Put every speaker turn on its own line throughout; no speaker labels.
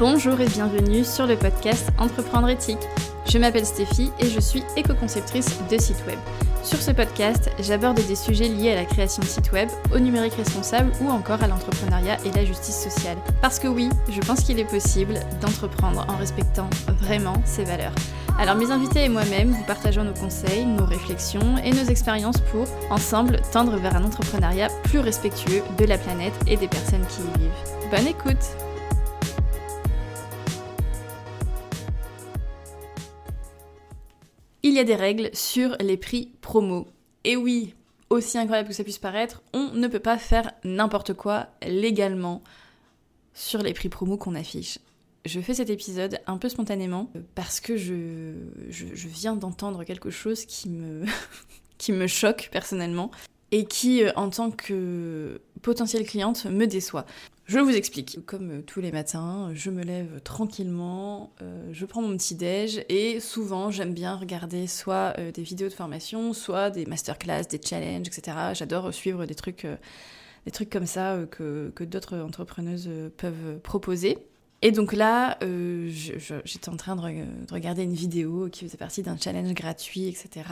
Bonjour et bienvenue sur le podcast Entreprendre éthique. Je m'appelle Stéphie et je suis éco-conceptrice de site web. Sur ce podcast, j'aborde des sujets liés à la création de sites web, au numérique responsable ou encore à l'entrepreneuriat et la justice sociale. Parce que oui, je pense qu'il est possible d'entreprendre en respectant vraiment ses valeurs. Alors mes invités et moi-même, vous partageons nos conseils, nos réflexions et nos expériences pour, ensemble, tendre vers un entrepreneuriat plus respectueux de la planète et des personnes qui y vivent. Bonne écoute Il y a des règles sur les prix promo. Et oui, aussi incroyable que ça puisse paraître, on ne peut pas faire n'importe quoi légalement sur les prix promo qu'on affiche. Je fais cet épisode un peu spontanément parce que je, je, viens d'entendre quelque chose qui me, qui me choque personnellement et qui, euh, en tant que potentielle cliente, me déçoit. Je vous explique. Comme euh, tous les matins, je me lève tranquillement, euh, je prends mon petit déj et souvent j'aime bien regarder soit des vidéos de formation, soit des masterclass, des challenges, etc. J'adore suivre des trucs, des trucs comme ça que, que d'autres entrepreneuses peuvent proposer. Et donc là, j'étais en train de, regarder une vidéo qui faisait partie d'un challenge gratuit, etc.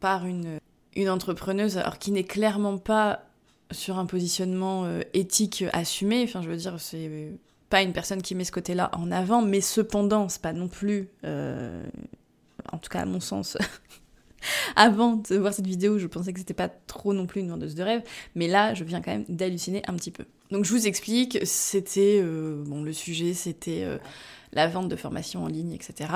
par une, une entrepreneuse, alors qui n'est clairement pas sur un positionnement euh, éthique assumé. Enfin, je veux dire, c'est pas une personne qui met ce côté-là en avant, mais cependant, c'est pas non plus, euh, en tout cas à mon sens, avant de voir cette vidéo, je pensais que c'était pas trop non plus une vendeuse de rêve, mais là, je viens quand même d'halluciner un petit peu. Donc, je vous explique, c'était, euh, le sujet, c'était la vente de formation en ligne, etc.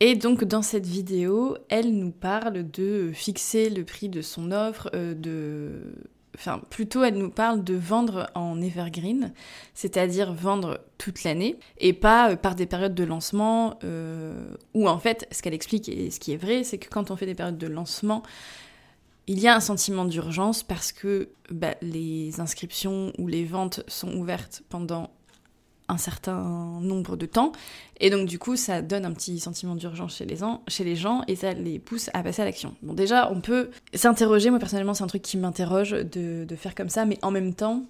Et donc dans cette vidéo, elle nous parle de fixer le prix de son offre, de enfin plutôt elle nous parle de vendre en evergreen, c'est-à-dire vendre toute l'année et pas euh, par des périodes de lancement euh, où en fait ce qu'elle explique et ce qui est vrai, c'est que quand on fait des périodes de lancement, il y a un sentiment d'urgence parce que bah, les inscriptions ou les ventes sont ouvertes pendant un certain nombre de temps. Et donc, du coup, ça donne un petit sentiment d'urgence chez les, chez les gens et ça les pousse à passer à l'action. Bon, déjà, on peut s'interroger. Moi, personnellement, c'est un truc qui m'interroge de, faire comme ça. Mais en même temps,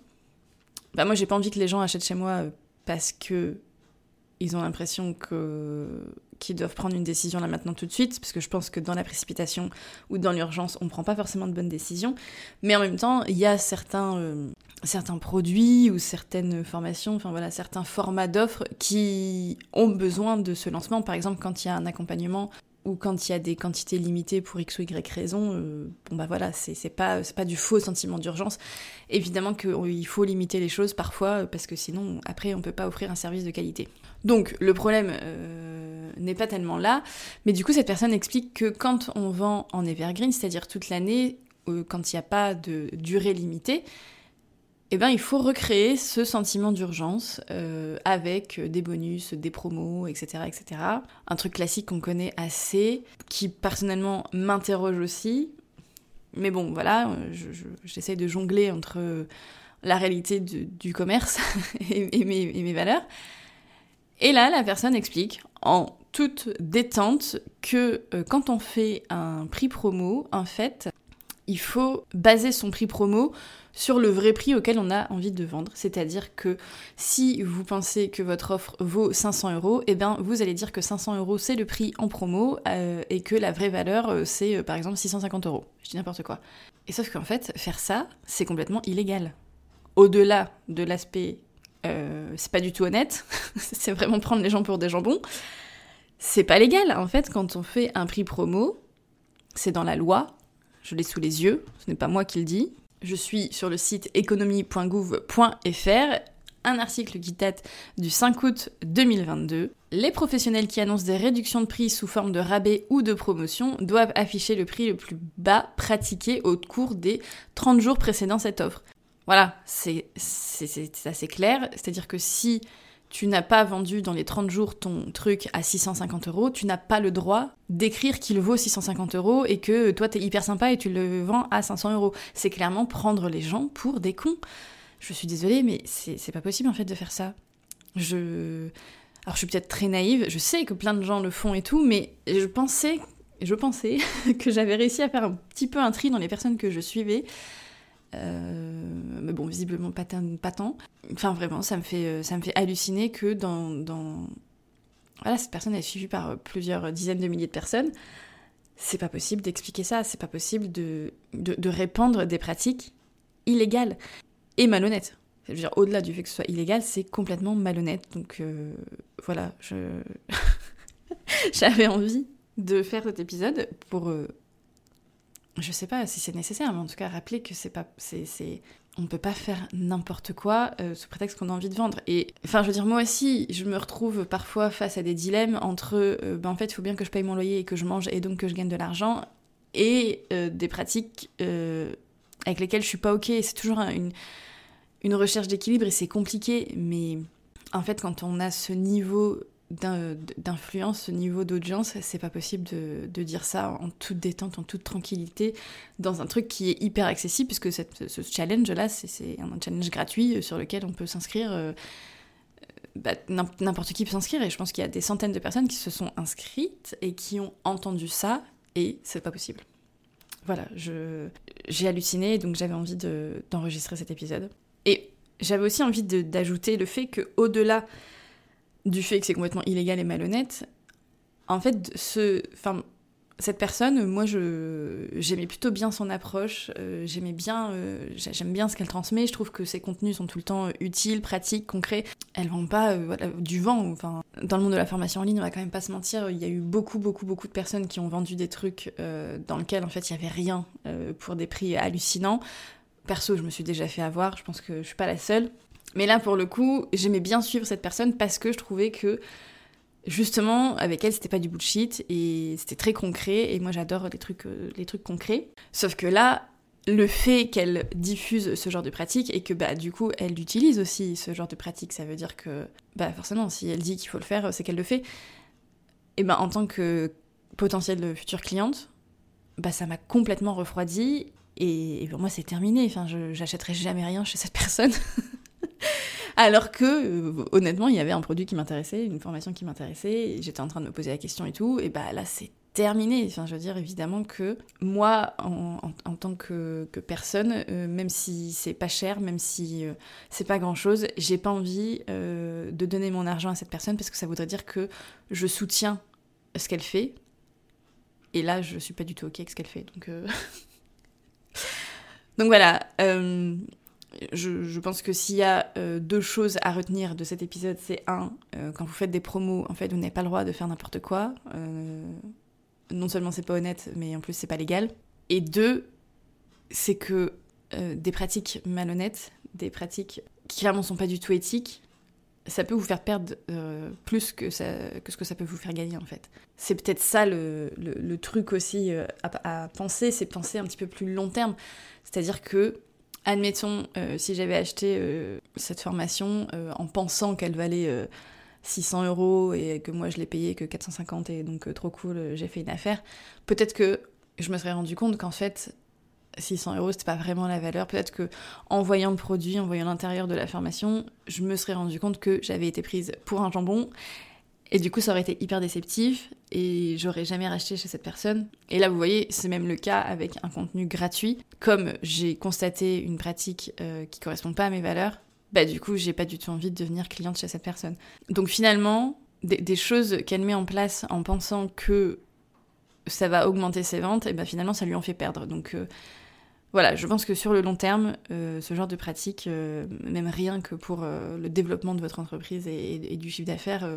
bah, moi, j'ai pas envie que les gens achètent chez moi parce que ils ont l'impression que qu'ils doivent prendre une décision là maintenant tout de suite, parce que je pense que dans la précipitation ou dans l'urgence, on prend pas forcément de bonnes décisions. Mais en même temps, il y a certains, euh, certains produits ou certaines formations, enfin voilà, certains formats d'offres qui ont besoin de ce lancement. Par exemple, quand il y a un accompagnement ou quand il y a des quantités limitées pour X ou Y raison, euh, bon bah voilà, c'est pas, pas du faux sentiment d'urgence. Évidemment qu'il faut limiter les choses parfois, parce que sinon, après, on peut pas offrir un service de qualité. Donc, le problème euh, n'est pas tellement là, mais du coup, cette personne explique que quand on vend en evergreen, c'est-à-dire toute l'année, euh, quand il n'y a pas de durée limitée, eh ben, il faut recréer ce sentiment d'urgence euh, avec des bonus, des promos, etc., etc. Un truc classique qu'on connaît assez, qui personnellement m'interroge aussi. Mais bon, voilà, j'essaye de jongler entre la réalité du commerce et, mes, valeurs. Et là, la personne explique en toute détente que euh, quand on fait un prix promo, en fait, il faut baser son prix promo sur le vrai prix auquel on a envie de vendre. C'est-à-dire que si vous pensez que votre offre vaut 500 euros, eh bien vous allez dire que 500 euros c'est le prix en promo euh, et que la vraie valeur euh, c'est euh, par exemple 650 euros. Je dis n'importe quoi. Et sauf qu'en fait, faire ça, c'est complètement illégal. Au-delà de l'aspect c'est pas du tout honnête, c'est vraiment prendre les gens pour des jambons. C'est pas légal. En fait, quand on fait un prix promo, c'est dans la loi, je l'ai sous les yeux, ce n'est pas moi qui le dis, je suis sur le site économie.gouv.fr, un article qui date du 5 août 2022. Les professionnels qui annoncent des réductions de prix sous forme de rabais ou de promotion doivent afficher le prix le plus bas pratiqué au cours des 30 jours précédant cette offre. Voilà, c'est assez clair, c'est-à-dire que si tu n'as pas vendu dans les 30 jours ton truc à 650 euros, tu n'as pas le droit d'écrire qu'il vaut 650 euros et que toi t'es hyper sympa et tu le vends à 500 euros. C'est clairement prendre les gens pour des cons. Je suis désolée, mais c'est pas possible en fait de faire ça. Je. Alors je suis peut-être très naïve, je sais que plein de gens le font et tout, mais je pensais, je pensais que j'avais réussi à faire un petit peu un tri dans les personnes que je suivais. Euh, mais bon, visiblement pas, tant. Enfin, vraiment, ça me fait, ça me fait halluciner que dans. Voilà, cette personne est suivie par plusieurs dizaines de milliers de personnes. C'est pas possible d'expliquer ça, c'est pas possible de, de, répandre des pratiques illégales et malhonnêtes. Je veux dire, au-delà du fait que ce soit illégal, c'est complètement malhonnête. Donc euh, voilà, je... j'avais envie de faire cet épisode pour, euh, je sais pas si c'est nécessaire, mais en tout cas rappeler que c'est pas, c'est, on ne peut pas faire n'importe quoi euh, sous prétexte qu'on a envie de vendre. Et enfin, je veux dire, moi aussi, je me retrouve parfois face à des dilemmes entre, ben en fait, il faut bien que je paye mon loyer et que je mange et donc que je gagne de l'argent, et des pratiques avec lesquelles je suis pas ok. C'est toujours une recherche d'équilibre et c'est compliqué, mais en fait, quand on a ce niveau d'influence, ce niveau d'audience, c'est pas possible de, dire ça en toute détente, en toute tranquillité, dans un truc qui est hyper accessible, puisque ce challenge-là, c'est un challenge gratuit sur lequel on peut s'inscrire. Euh, bah, n'importe qui peut s'inscrire, et je pense qu'il y a des centaines de personnes qui se sont inscrites et qui ont entendu ça, et c'est pas possible. Voilà, j'ai halluciné, donc j'avais envie d'enregistrer cet épisode. Et j'avais aussi envie d'ajouter le fait que au-delà du fait que c'est complètement illégal et malhonnête, en fait, ce, enfin, cette personne, moi, je, j'aimais plutôt bien son approche, euh, j'aimais bien, euh, j'aime bien ce qu'elle transmet. Je trouve que ses contenus sont tout le temps euh, utiles, pratiques, concrets. Elle vend pas du vent. Enfin, dans le monde de la formation en ligne, on va quand même pas se mentir. Il y a eu beaucoup, beaucoup, beaucoup de personnes qui ont vendu des trucs dans lesquels en fait il y avait rien pour des prix hallucinants. Perso, je me suis déjà fait avoir, je pense que je suis pas la seule. Mais là, pour le coup, j'aimais bien suivre cette personne parce que je trouvais que, justement, avec elle, c'était pas du bullshit et c'était très concret. Et moi, j'adore les trucs, euh, les trucs concrets. Sauf que là, le fait qu'elle diffuse ce genre de pratique et que, bah, du coup, elle utilise aussi ce genre de pratique, ça veut dire que, bah, forcément, si elle dit qu'il faut le faire, c'est qu'elle le fait. Et ben, en tant que potentielle future cliente, bah, ça m'a complètement refroidi et, pour moi, c'est terminé. Enfin, j'achèterai jamais rien chez cette personne. Alors que, euh, honnêtement, il y avait un produit qui m'intéressait, une formation qui m'intéressait, j'étais en train de me poser la question et tout, et bah là, c'est terminé. Je veux dire, évidemment que moi, en, tant que, personne, euh, même si c'est pas cher, même si euh, c'est pas grand chose, j'ai pas envie de donner mon argent à cette personne parce que ça voudrait dire que je soutiens ce qu'elle fait. Et là, je suis pas du tout ok avec ce qu'elle fait. Donc voilà, euh, je, pense que s'il y a euh, deux choses à retenir de cet épisode, c'est un, euh, quand vous faites des promos, en fait, vous n'avez pas le droit de faire n'importe quoi. non seulement c'est pas honnête, mais en plus c'est pas légal. Et deux, c'est que des pratiques malhonnêtes, des pratiques qui clairement sont pas du tout éthiques, ça peut vous faire perdre plus que, ce que ça peut vous faire gagner en fait. C'est peut-être ça le, truc aussi à, penser, c'est penser un petit peu plus long terme. C'est-à-dire que, admettons, euh, si j'avais acheté euh, cette formation euh, en pensant qu'elle valait 600 euros et que moi je l'ai payée que 450 et donc trop cool, j'ai fait une affaire, peut-être que je me serais rendu compte qu'en fait, 600 euros, c'était pas vraiment la valeur. Peut-être que en voyant le produit, en voyant l'intérieur de la formation, je me serais rendu compte que j'avais été prise pour un jambon et du coup, ça aurait été hyper déceptif et j'aurais jamais racheté chez cette personne. Et là, vous voyez, c'est même le cas avec un contenu gratuit. Comme j'ai constaté une pratique euh, qui correspond pas à mes valeurs, bah du coup, j'ai pas du tout envie de devenir cliente chez cette personne. Donc finalement, des, choses qu'elle met en place en pensant que ça va augmenter ses ventes, et bah finalement, ça lui en fait perdre. Donc euh, voilà, je pense que sur le long terme, euh, ce genre de pratique, même rien que pour le développement de votre entreprise et du chiffre d'affaires,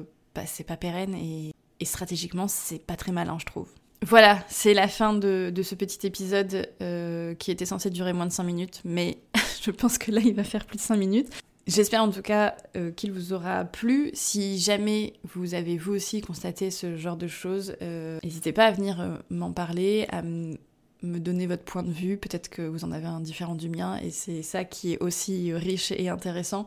c'est pas pérenne et, stratégiquement, c'est pas très malin, je trouve. Voilà, c'est la fin de, ce petit épisode euh, qui était censé durer moins de 5 minutes, mais je pense que là, il va faire plus de 5 minutes. J'espère en tout cas euh, qu'il vous aura plu. Si jamais vous avez vous aussi constaté ce genre de choses, euh, n'hésitez pas à venir m'en parler, à me donner votre point de vue. Peut-être que vous en avez un différent du mien et c'est ça qui est aussi riche et intéressant.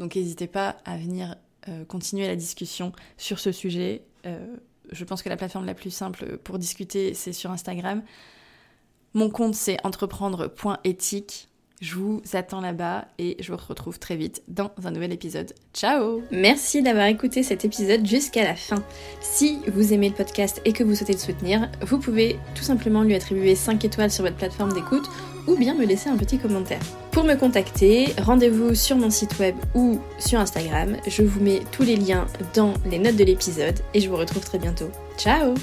Donc n'hésitez pas à venir euh, continuer la discussion sur ce sujet. Euh, je pense que la plateforme la plus simple pour discuter, c'est sur Instagram. Mon compte, c'est entreprendre.éthique. Je vous attends là-bas et je vous retrouve très vite dans un nouvel épisode. Ciao Merci d'avoir écouté cet épisode jusqu'à la fin. Si vous aimez le podcast et que vous souhaitez le soutenir, vous pouvez tout simplement lui attribuer 5 étoiles sur votre plateforme d'écoute ou bien me laisser un petit commentaire. Pour me contacter, rendez-vous sur mon site web ou sur Instagram. Je vous mets tous les liens dans les notes de l'épisode et je vous retrouve très bientôt. Ciao